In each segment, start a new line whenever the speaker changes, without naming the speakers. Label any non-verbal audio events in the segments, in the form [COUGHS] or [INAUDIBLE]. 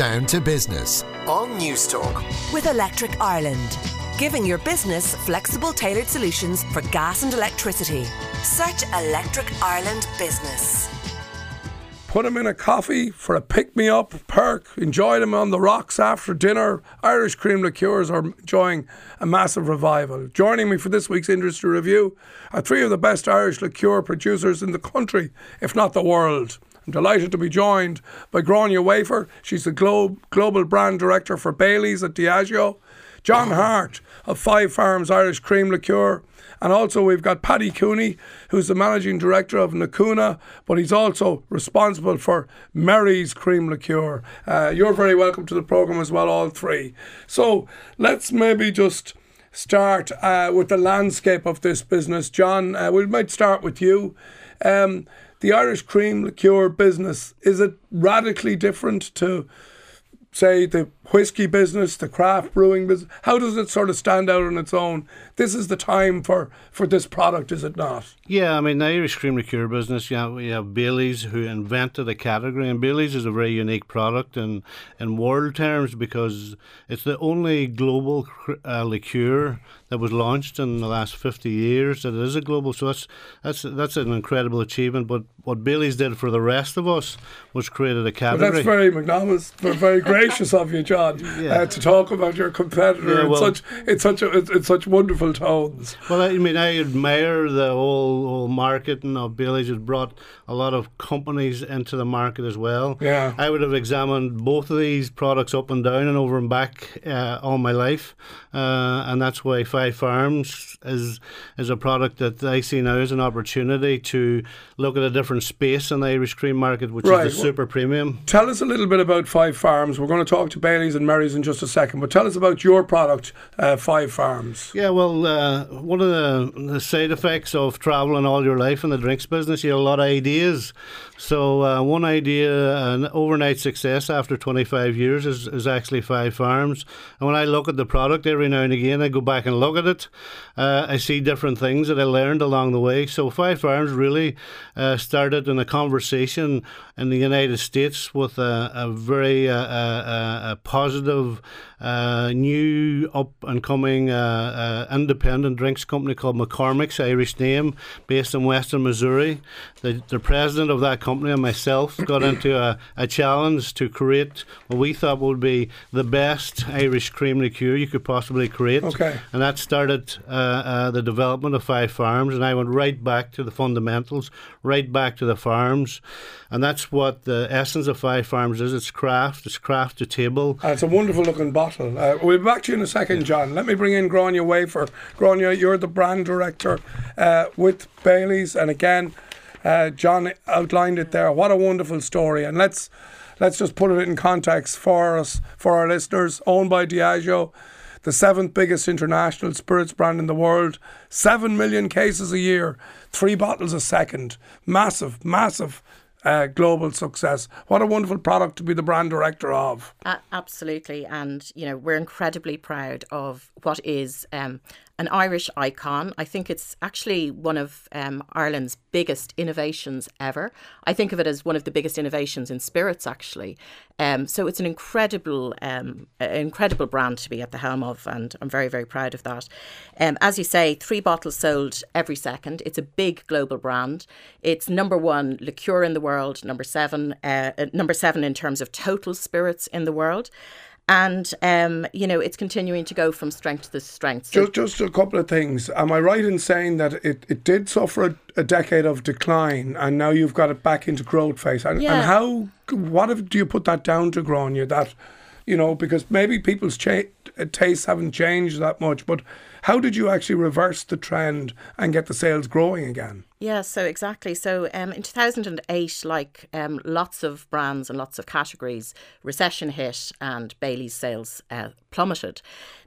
Down to Business on Newstalk.
With Electric Ireland, giving your business flexible tailored solutions for gas and electricity. Search Electric Ireland Business.
Put them in a coffee for a pick me up perk. Enjoy them on the rocks after dinner. Irish cream liqueurs are enjoying a massive revival. Joining me for this week's industry review are three of the best Irish liqueur producers in the country, if not the world. I'm delighted to be joined by Gráinne Wafer. She's the glo- global brand director for Bailey's at Diageo. John Hart of Five Farms Irish Cream Liqueur. And also, we've got Paddy Cooney, who's the managing director of Nakuna, but he's also responsible for Merry's Cream Liqueur. Uh, you're very welcome to the programme as well, all three. So, let's maybe just start uh, with the landscape of this business. John, uh, we might start with you. Um, the Irish cream liqueur business, is it radically different to say the whiskey business, the craft brewing business? How does it sort of stand out on its own? This is the time for, for this product, is it not?
Yeah, I mean, the Irish cream liqueur business, yeah, we have Bailey's who invented a category, and Bailey's is a very unique product in, in world terms because it's the only global uh, liqueur that was launched in the last 50 years that is a global. So that's, that's, that's an incredible achievement. But what Bailey's did for the rest of us was created a category.
Well, that's very magnanimous, very gracious of you, John, yeah. uh, to talk about your competitor yeah, well, in such in such a, in such wonderful tones.
Well, I mean, I admire the whole whole marketing of Bailey's. It brought a lot of companies into the market as well.
Yeah,
I would have examined both of these products up and down and over and back uh, all my life, uh, and that's why Five Farms is is a product that I see now as an opportunity to look at a different space in the Irish cream market, which right. is the super premium.
Tell us a little bit about Five Farms. We're going to talk to Bailey's and Merry's in just a second, but tell us about your product, uh, Five Farms.
Yeah, well, uh, one of the, the side effects of traveling all your life in the drinks business, you have a lot of ideas. So uh, one idea, an overnight success after 25 years, is, is actually Five Farms. And when I look at the product every now and again, I go back and look at it. Uh, I see different things that I learned along the way. So Five Farms really uh, started in a conversation in the United States with a, a very uh, a, a positive, uh, new up and coming uh, independent drinks company called McCormick's, Irish name, based in Western Missouri. The, the president of that company and myself [COUGHS] got into a, a challenge to create what we thought would be the best Irish cream liqueur you could possibly create.
Okay.
And that started uh, uh, the development of Five Farms, and I went right back to the fundamentals, right back to the farms. And that's what the essence of Five Farms is it's craft, it's craft to table.
Uh, it's a wonderful looking bottle. Uh, we'll be back to you in a second, John. Let me bring in Gráinne Wafer. Gráinne, you're the brand director uh, with Bailey's, and again, uh, John outlined it there. What a wonderful story! And let's let's just put it in context for us, for our listeners. Owned by Diageo, the seventh biggest international spirits brand in the world. Seven million cases a year, three bottles a second. Massive, massive uh, global success. What a wonderful product to be the brand director of.
Uh, absolutely, and you know we're incredibly proud of what is um, an Irish icon. I think it's actually one of um, Ireland's biggest innovations ever. I think of it as one of the biggest innovations in spirits, actually. Um, so it's an incredible, um, incredible brand to be at the helm of, and I'm very, very proud of that. Um, as you say, three bottles sold every second. It's a big global brand. It's number one liqueur in the world, number seven, uh, uh number seven in terms of total spirits in the world and um, you know it's continuing to go from strength to strength.
So just, just a couple of things. Am I right in saying that it, it did suffer a, a decade of decline, and now you've got it back into growth phase? And,
yeah.
and how? What if, do you put that down to Gráinne? That you know, because maybe people's cha- tastes haven't changed that much, but how did you actually reverse the trend and get the sales growing again?
Yeah, so exactly. So um, in 2008, like um, lots of brands and lots of categories, recession hit and Bailey's sales uh, plummeted.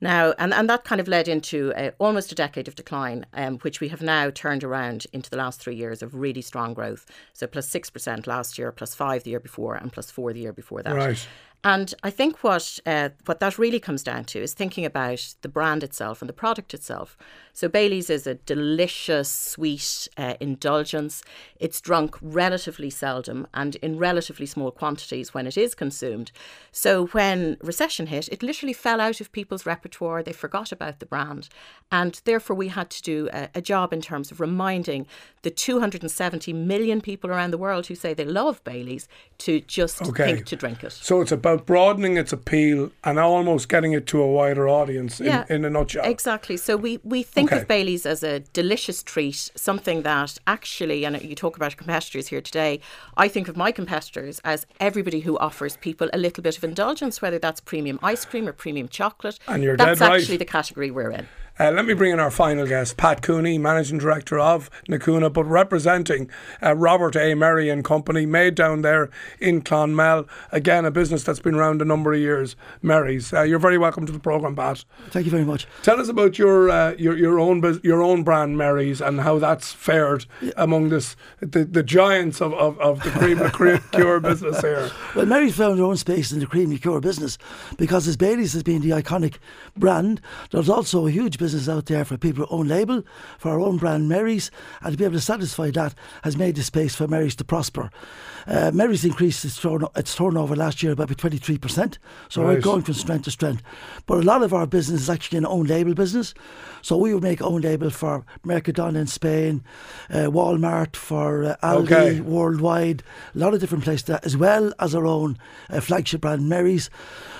Now, and, and that kind of led into a, almost a decade of decline, um, which we have now turned around into the last three years of really strong growth. So plus 6% last year, plus 5 the year before, and plus 4 the year before that.
Right.
And I think what uh, what that really comes down to is thinking about the brand itself and the product itself. So Bailey's is a delicious, sweet, uh, indulgence. It's drunk relatively seldom and in relatively small quantities when it is consumed. So when recession hit, it literally fell out of people's repertoire. They forgot about the brand. And therefore, we had to do a, a job in terms of reminding the 270 million people around the world who say they love Bailey's to just
Okay.
think to drink it.
So it's about broadening its appeal and almost getting it to a wider audience in, in a nutshell.
Exactly. So we, we think
Okay.
of Bailey's as a delicious treat, something that actually, and you talk about competitors here today, I think of my competitors as everybody who offers people a little bit of indulgence, whether that's premium ice cream or premium chocolate.
And you're
that's
dead right.
actually the category we're in.
Uh, let me bring in our final guest, Pat Cooney, Managing Director of Nakuna, but representing uh, Robert A. Merry and Company, made down there in Clonmel. Again, a business that's been around a number of years, Merry's. Uh, you're very welcome to the programme, Pat.
Thank you very much.
Tell us about your uh, your your own bus- your own brand, Merry's, and how that's fared among this the, the giants of, of, of the cream liqueur [LAUGHS] business here.
Well, Merry's found her own space in the cream liqueur business because as Bailey's has been the iconic brand, there's also a huge business out there for people who own label, for our own brand Merry's, and to be able to satisfy that has made the space for Merry's to prosper. Uh, Merry's increased its, turn- its turnover last year by about 23%, so we're going from strength to strength. But a lot of our business is actually an own label business, so we would make own label for Mercadona in Spain, uh, Walmart, for uh, Aldi,
Okay.
worldwide, a lot of different places, that, as well as our own uh, flagship brand, Merry's.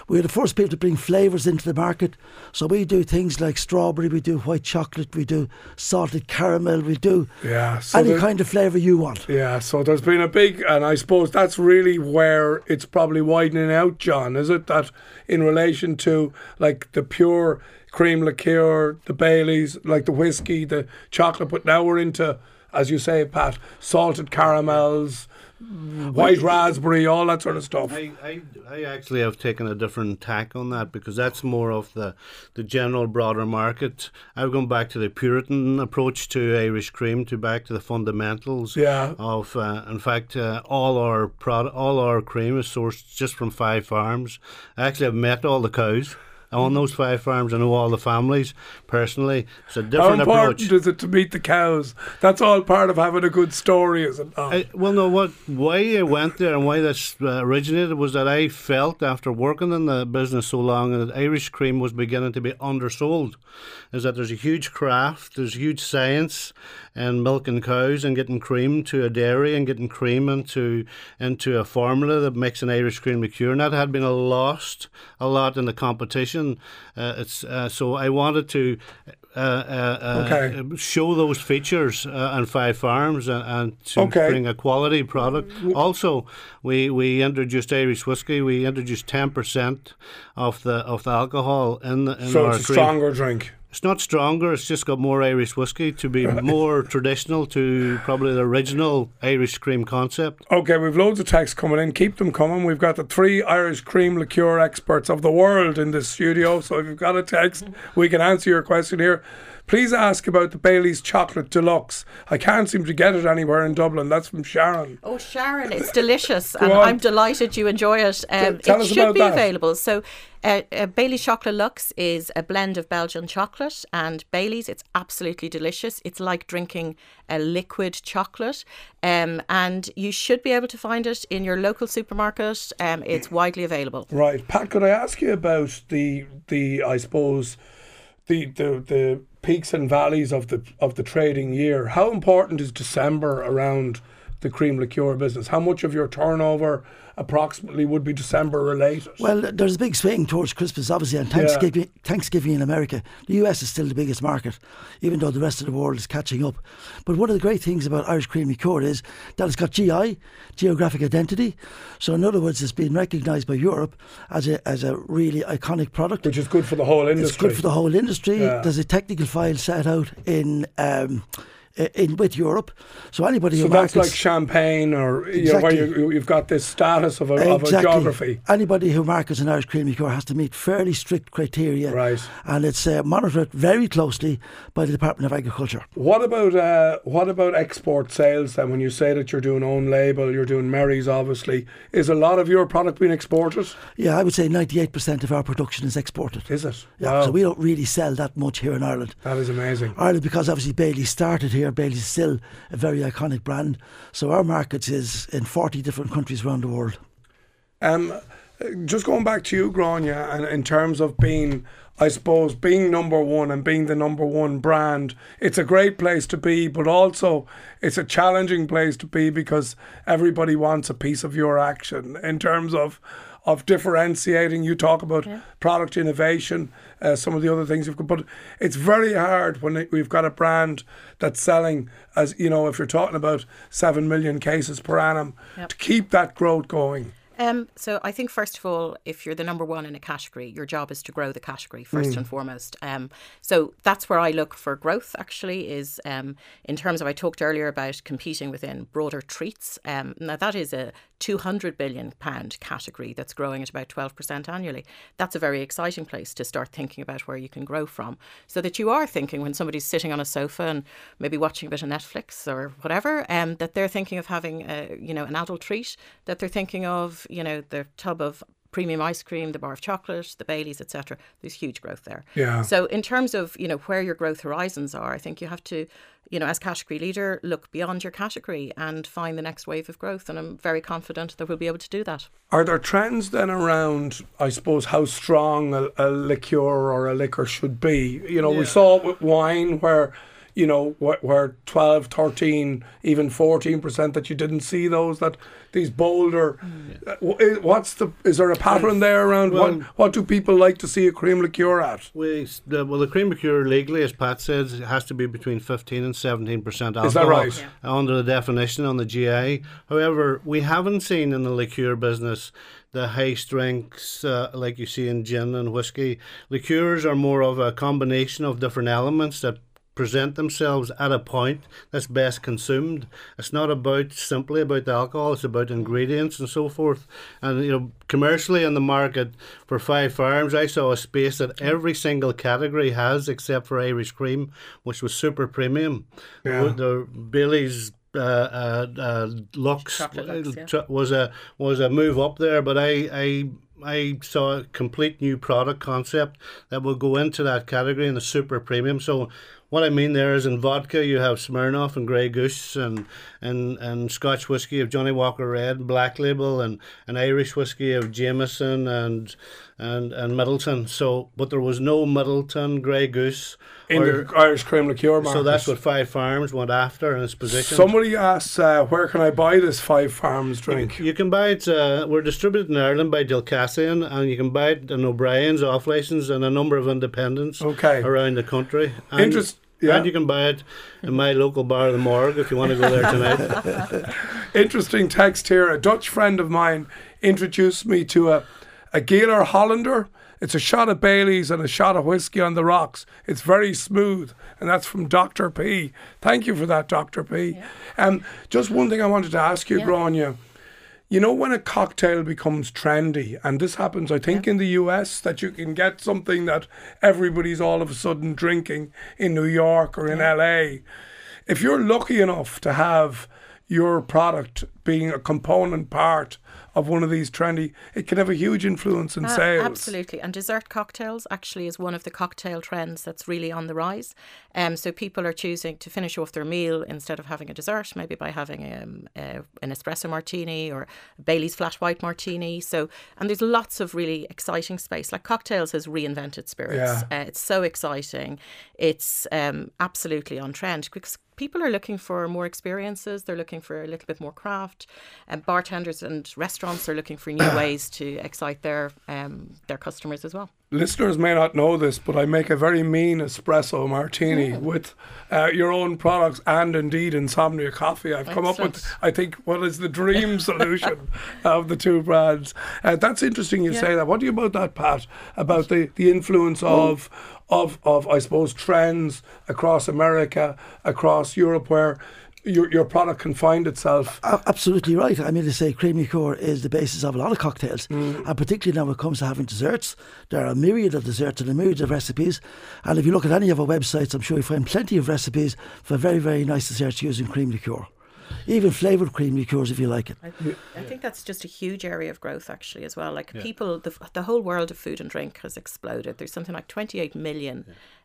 We're the first people to bring flavours into the market. So we do things like strawberry, we do white chocolate, we do salted caramel, we do
Yeah, so
any kind of flavour you want.
Yeah, so there's been a big, and I suppose that's really where it's probably widening out, John, is it? That in relation to like the pure cream liqueur, the Baileys, like the whiskey, the chocolate, but now we're into, as you say, Pat, salted caramels, white raspberry, all that sort of stuff.
I, I, I actually have taken a different tack on that because that's more of the, the general broader market. I've gone back to the Puritan approach to Irish cream, to back to the fundamentals
Yeah.
of. Uh, in fact, uh, all our product, all our cream is sourced just from five farms. I actually have met all the cows. On those five farms, I know all the families personally. It's a different
How
different
important
approach.
is it to meet the cows? That's all part of having a good story, is it not?
I, well, no. What why I went there and why this uh, originated was that I felt after working in the business so long that Irish cream was beginning to be undersold. Is that there's a huge craft, there's huge science in milking cows and getting cream to a dairy and getting cream into into a formula that makes an Irish cream liqueur, and that had been a lost a lot in the competition. Uh, it's uh, so I wanted to. Uh,
Okay.
show those features uh, on Five Farms and, and to
Okay.
bring a quality product. Also, we, we introduced Irish whiskey. We introduced ten percent of the of the alcohol in the in
so
our
it's a
cream.
stronger drink.
It's not stronger. It's just got more Irish whiskey to be more traditional to probably the original Irish cream concept.
Okay, we've loads of texts coming in. Keep them coming. We've got the three Irish cream liqueur experts of the world in this studio. So if you've got a text, we can answer your question here. Please ask about the Bailey's Chocolate Deluxe. I can't seem to get it anywhere in Dublin. That's from Sharon.
Oh, Sharon, it's delicious, [LAUGHS] and
on.
I'm delighted you enjoy it. Um,
tell
it should be
that.
available. So, uh, uh, Bailey's Chocolate Lux is a blend of Belgian chocolate and Bailey's. It's absolutely delicious. It's like drinking a liquid chocolate, um, and you should be able to find it in your local supermarket. Um, it's widely available.
Right, Pat. Could I ask you about the the I suppose the the the peaks and valleys of the of the trading year? How important is December around the cream liqueur business? How much of your turnover approximately would be December related?
Well, there's a big swing towards Christmas, obviously, and Thanksgiving, Thanksgiving in America. The US is still the biggest market, even though the rest of the world is catching up. But one of the great things about Irish cream liqueur is that it's got GI, geographic identity. So, in other words, it's been recognised by Europe as a, as a really iconic product.
which is good for the whole industry.
It's good for the whole industry.
Yeah.
There's a technical file set out in. Um, in with Europe, so anybody
so
who
that's like champagne, or you know, where
Exactly.
you, you've got this status of a, of a
Exactly.
geography.
Anybody who markets an Irish cream liqueur has to meet fairly strict criteria,
Right.
And it's uh, monitored very closely by the Department of Agriculture.
What about uh, what about export sales then? When you say that you're doing own label, you're doing Merry's, obviously, is a lot of your product being exported?
Yeah, I would say 98% of our production is exported.
Is it?
Yeah,
Wow.
so we don't really sell that much here in Ireland.
that is amazing.
Ireland, because obviously Bailey started here Bailey's is still a very iconic brand. So our market is in 40 different countries around the world.
Um, just going back to you, Gráinne, and in terms of being, I suppose, being number one and being the number one brand, it's a great place to be, but also it's a challenging place to be because everybody wants a piece of your action in terms of of differentiating. You talk about yeah. product innovation, uh, some of the other things you've got, but it's very hard when it, we've got a brand that's selling as you know, if you're talking about seven million cases per annum, yep. to keep that growth going.
Um, so I think first of all, if you're the number one in a category, your job is to grow the category first mm. and foremost. Um, so that's where I look for growth. Actually, is um, in terms of I talked earlier about competing within broader treats. Um, now that is a 200 billion pound category that's growing at about 12% annually. That's a very exciting place to start thinking about where you can grow from, so that you are thinking when somebody's sitting on a sofa and maybe watching a bit of Netflix or whatever, um, that they're thinking of having a, you know an adult treat, that they're thinking of you know, the tub of premium ice cream, the bar of chocolate, the Baileys, etc. There's huge growth there.
Yeah.
So in terms of you know where your growth horizons are, I think you have to, you know, as category leader, look beyond your category and find the next wave of growth. And I'm very confident that we'll be able to do that.
Are there trends then around, I suppose, how strong a, a liqueur or a liquor should be? You know, yeah. we saw it with wine where you know, where 12, 13, even 14% that you didn't see those, that these bolder, mm. what's the, is there a pattern there around well, what, what do people like to see a cream liqueur at?
We, the, well, the cream liqueur legally, as Pat says, it has to be between 15 and 17% alcohol.
Is that right?
Yeah. Under the definition on the GI. However, we haven't seen in the liqueur business the high strengths uh, like you see in gin and whiskey. Liqueurs are more of a combination of different elements that present themselves at a point that's best consumed. It's not about simply about the alcohol, it's about ingredients and so forth. And you know, commercially in the market for five farms, I saw a space that every single category has except for Irish cream, which was super premium. Yeah. The Bailey's uh, uh, uh, Lux, Lux yeah. was a was a move up there, but I I I saw a complete new product concept that will go into that category in the super premium. So what I mean there is in vodka you have Smirnoff and Grey Goose and and, and Scotch whiskey of Johnnie Walker Red, Black Label, and, and Irish whiskey of Jameson and and and Midleton. So, but there was no Midleton Grey Goose
in or, the Irish cream liqueur market.
So that's what Five Farms went after in its position.
Somebody asked, uh, "Where can I buy this Five Farms drink?"
You, you can buy it. Uh, we're distributed in Ireland by Dalcassian, and you can buy it in O'Brien's off license and a number of independents
okay.
around the country.
Interest yeah.
And you can buy it in my local bar, the Morgue, if you want to go there tonight. [LAUGHS]
Interesting text here. A Dutch friend of mine introduced me to a, a Gieler Hollander. It's a shot of Bailey's and a shot of whiskey on the rocks. It's very smooth, and that's from Dr. P. Thank you for that, Dr. P. Yeah. Um, just one thing I wanted to ask you, yeah. Gráinne you know when a cocktail becomes trendy and this happens i think yeah. in the us that you can get something that everybody's all of a sudden drinking in new york or in yeah. la if you're lucky enough to have your product being a component part of one of these trendy, it can have a huge influence in uh, sales.
Absolutely. And dessert cocktails actually is one of the cocktail trends that's really on the rise. Um, so people are choosing to finish off their meal instead of having a dessert, maybe by having um, uh, an espresso martini or Bailey's flat white martini. So, and there's lots of really exciting space. Like cocktails has reinvented spirits. Yeah. Uh, it's so exciting. It's um, absolutely on trend because people are looking for more experiences. They're looking for a little bit more craft. And bartenders and restaurants are looking for new [COUGHS] ways to excite their um, their customers as well.
Listeners may not know this, but I make a very mean espresso martini yeah. with uh, your own products and indeed insomnia coffee. I've come up with, I think, what is the dream [LAUGHS] solution of the two brands. Uh, that's interesting you yeah. say that. What do you about that, Pat? About the, the influence of of of I suppose trends across America, across Europe, where your, your product can find itself.
Absolutely right. I mean to say cream liqueur is the basis of a lot of cocktails, mm. and particularly now when it comes to having desserts, there are a myriad of desserts and a myriad of recipes. And if you look at any of our websites, I'm sure you find plenty of recipes for very very nice desserts using cream liqueur even flavoured cream liqueurs if you like it.
I, I, think that's just a huge area of growth actually as well. Like yeah. people, the, the whole world of food and drink has exploded. There's something like 28 million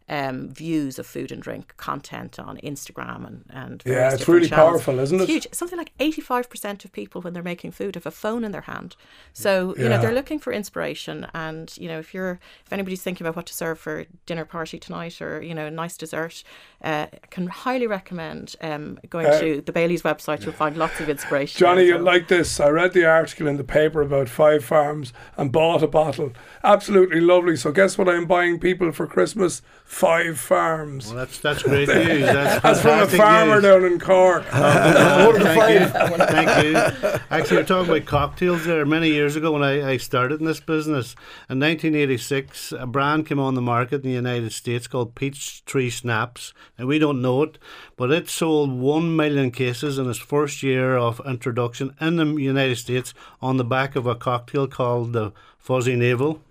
um, views of food and drink content on Instagram and and
Yeah, it's really
channels.
powerful, isn't it?
Huge. Something like eighty five percent of people when they're making food have a phone in their hand. So you
Yeah.
know they're looking for inspiration, and you know if you're if anybody's thinking about what to serve for dinner party tonight or you know a nice dessert, uh, can highly recommend um, going to the Bailey's website. You'll find lots of inspiration.
Uh, Johnny, you
as well.
like this? I read the article in the paper about Five Farms and bought a bottle. Absolutely lovely. So, guess what I'm buying people for Christmas? Five Farms.
Well, that's that's great news. That's, [LAUGHS]
That's from a farmer
news.
down in Cork.
Uh, [LAUGHS]
Order
thank you. [LAUGHS] Thank you. Actually, you're talking about cocktails there. Many years ago, when I, I started in this business, in 1986, a brand came on the market in the United States called Peachtree Schnapps. And we don't know it, but it sold 1 million cases in its first year of introduction in the United States on the back of a cocktail called the Fuzzy Navel.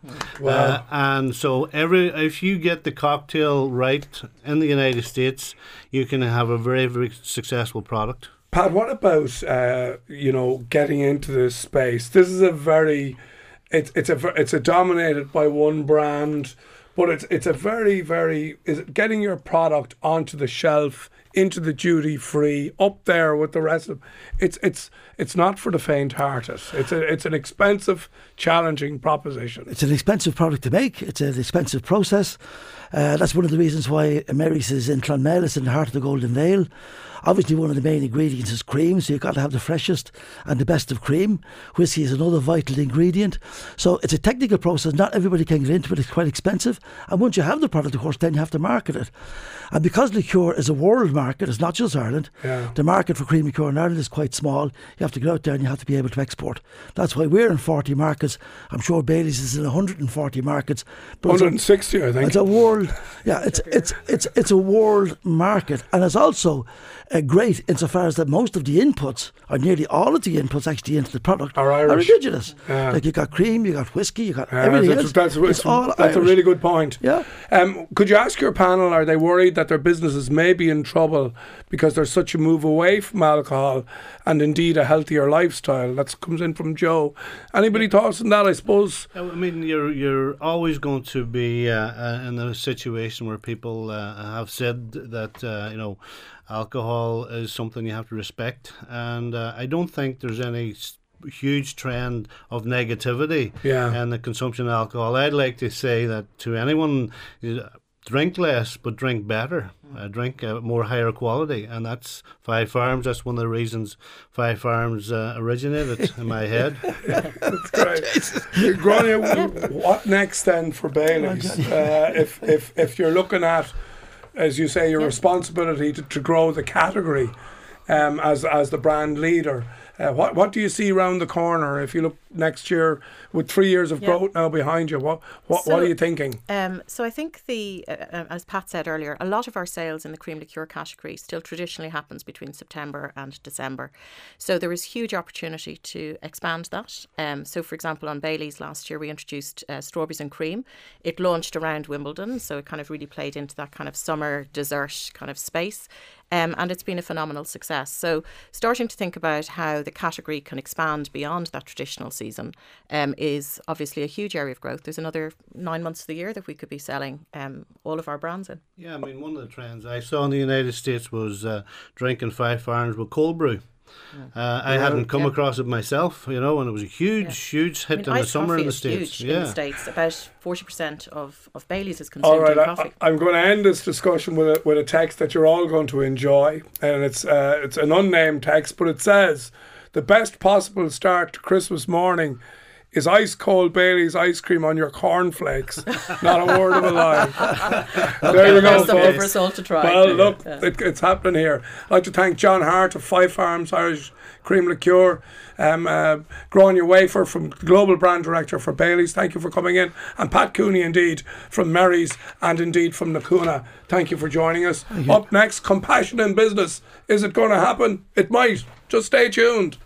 Uh, and so every if you get the cocktail right in the United States, you can have a very, very successful product.
Pat, what about uh, you know getting into this space? This is a very, it's it's a it's a dominated by one brand, but it's it's a very very is it getting your product onto the shelf into the duty free up there with the rest of it's it's it's not for the faint hearted. It's a it's an expensive, challenging proposition.
It's an expensive product to make. It's an expensive process. Uh, that's one of the reasons why Merry's is in Clonmel. It's in the heart of the Golden Vale. Obviously, one of the main ingredients is cream, so you've got to have the freshest and the best of cream. Whiskey is another vital ingredient. So it's a technical process. Not everybody can get into it. It's quite expensive. And once you have the product, of course, then you have to market it. And because liqueur is a world market, it's not just Ireland.
Yeah.
The market for cream liqueur in Ireland is quite small. You have to get out there and you have to be able to export. That's why we're in 40 markets. I'm sure Bailey's is in 140 markets. But it's a-
160, I think.
it's a world, yeah. It's it's it's it's a world market, and it's also uh, great insofar as that most of the inputs, or nearly all of the inputs, actually into the product
Are Irish.
indigenous.
Yeah.
Like you got cream, you got whiskey, you got
Yeah,
everything
that's,
else.
that's,
it's
it's-
all
that's a really good point.
Yeah.
Um, could you ask your panel, are they worried that their businesses may be in trouble because there's such a move away from alcohol and indeed a healthier lifestyle? That comes in from Joe. Anybody thoughts on that, I suppose?
I mean, you're you're always going to be uh, uh, in a situation where people uh, have said that uh, you know alcohol is something you have to respect, and uh, I don't think there's any huge trend of negativity
Yeah.
in the consumption of alcohol. I'd like to say that to anyone. uh, Drink less, but drink better. Uh, drink uh, more higher quality, and that's Five Farms. That's one of the reasons Five Farms uh, originated in my head. [LAUGHS]
That's great. Gráinne, what next then for Bailey's? [LAUGHS] Uh, if, if, if you're looking at, as you say, your responsibility to, to grow the category um, as, as the brand leader, uh, what, what do you see around the corner if you look next year with three years of
Yeah.
growth now behind you? What, what, what are you thinking?
Um, so I think the, uh, uh, as Pat said earlier, a lot of our sales in the cream liqueur category still traditionally happens between September and December. So there is huge opportunity to expand that. Um, so for example, on Bailey's last year, we introduced uh, strawberries and cream. It launched around Wimbledon, so it kind of really played into that kind of summer dessert kind of space. Um, and it's been a phenomenal success. So, starting to think about how the category can expand beyond that traditional season um, is obviously a huge area of growth. There's another nine months of the year that we could be selling um, all of our brands in.
Yeah, I mean, one of the trends I saw in the United States was uh, drinking Five Farms with cold brew. Uh, I hadn't come
Yeah.
across it myself, you know, and it was a huge, huge hit
I mean,
in the summer in the States.
huge
yeah.
in the States. About 40% of, of Bailey's is consumed
All right,
in
I,
coffee.
I, am going to end this discussion with a, with a text that you're all going to enjoy, and it's uh, it's an unnamed text, but it says the best possible start to Christmas morning is ice cold Bailey's ice cream on your cornflakes. Not a word of a lie. [LAUGHS] there you go,
There's something for us all to try.
Well, look,
Yeah.
it, it's happening here. I'd like to thank John Hart of Five Farms Irish Cream Liqueur, um, uh, Gráinne Wafer from Global Brand Director for Bailey's. Thank you for coming in. And Pat Cooney, indeed, from Merry's and indeed from Nakuna. Thank you for joining us. Up next, compassion in business. Is it going to happen? It might. Just stay tuned.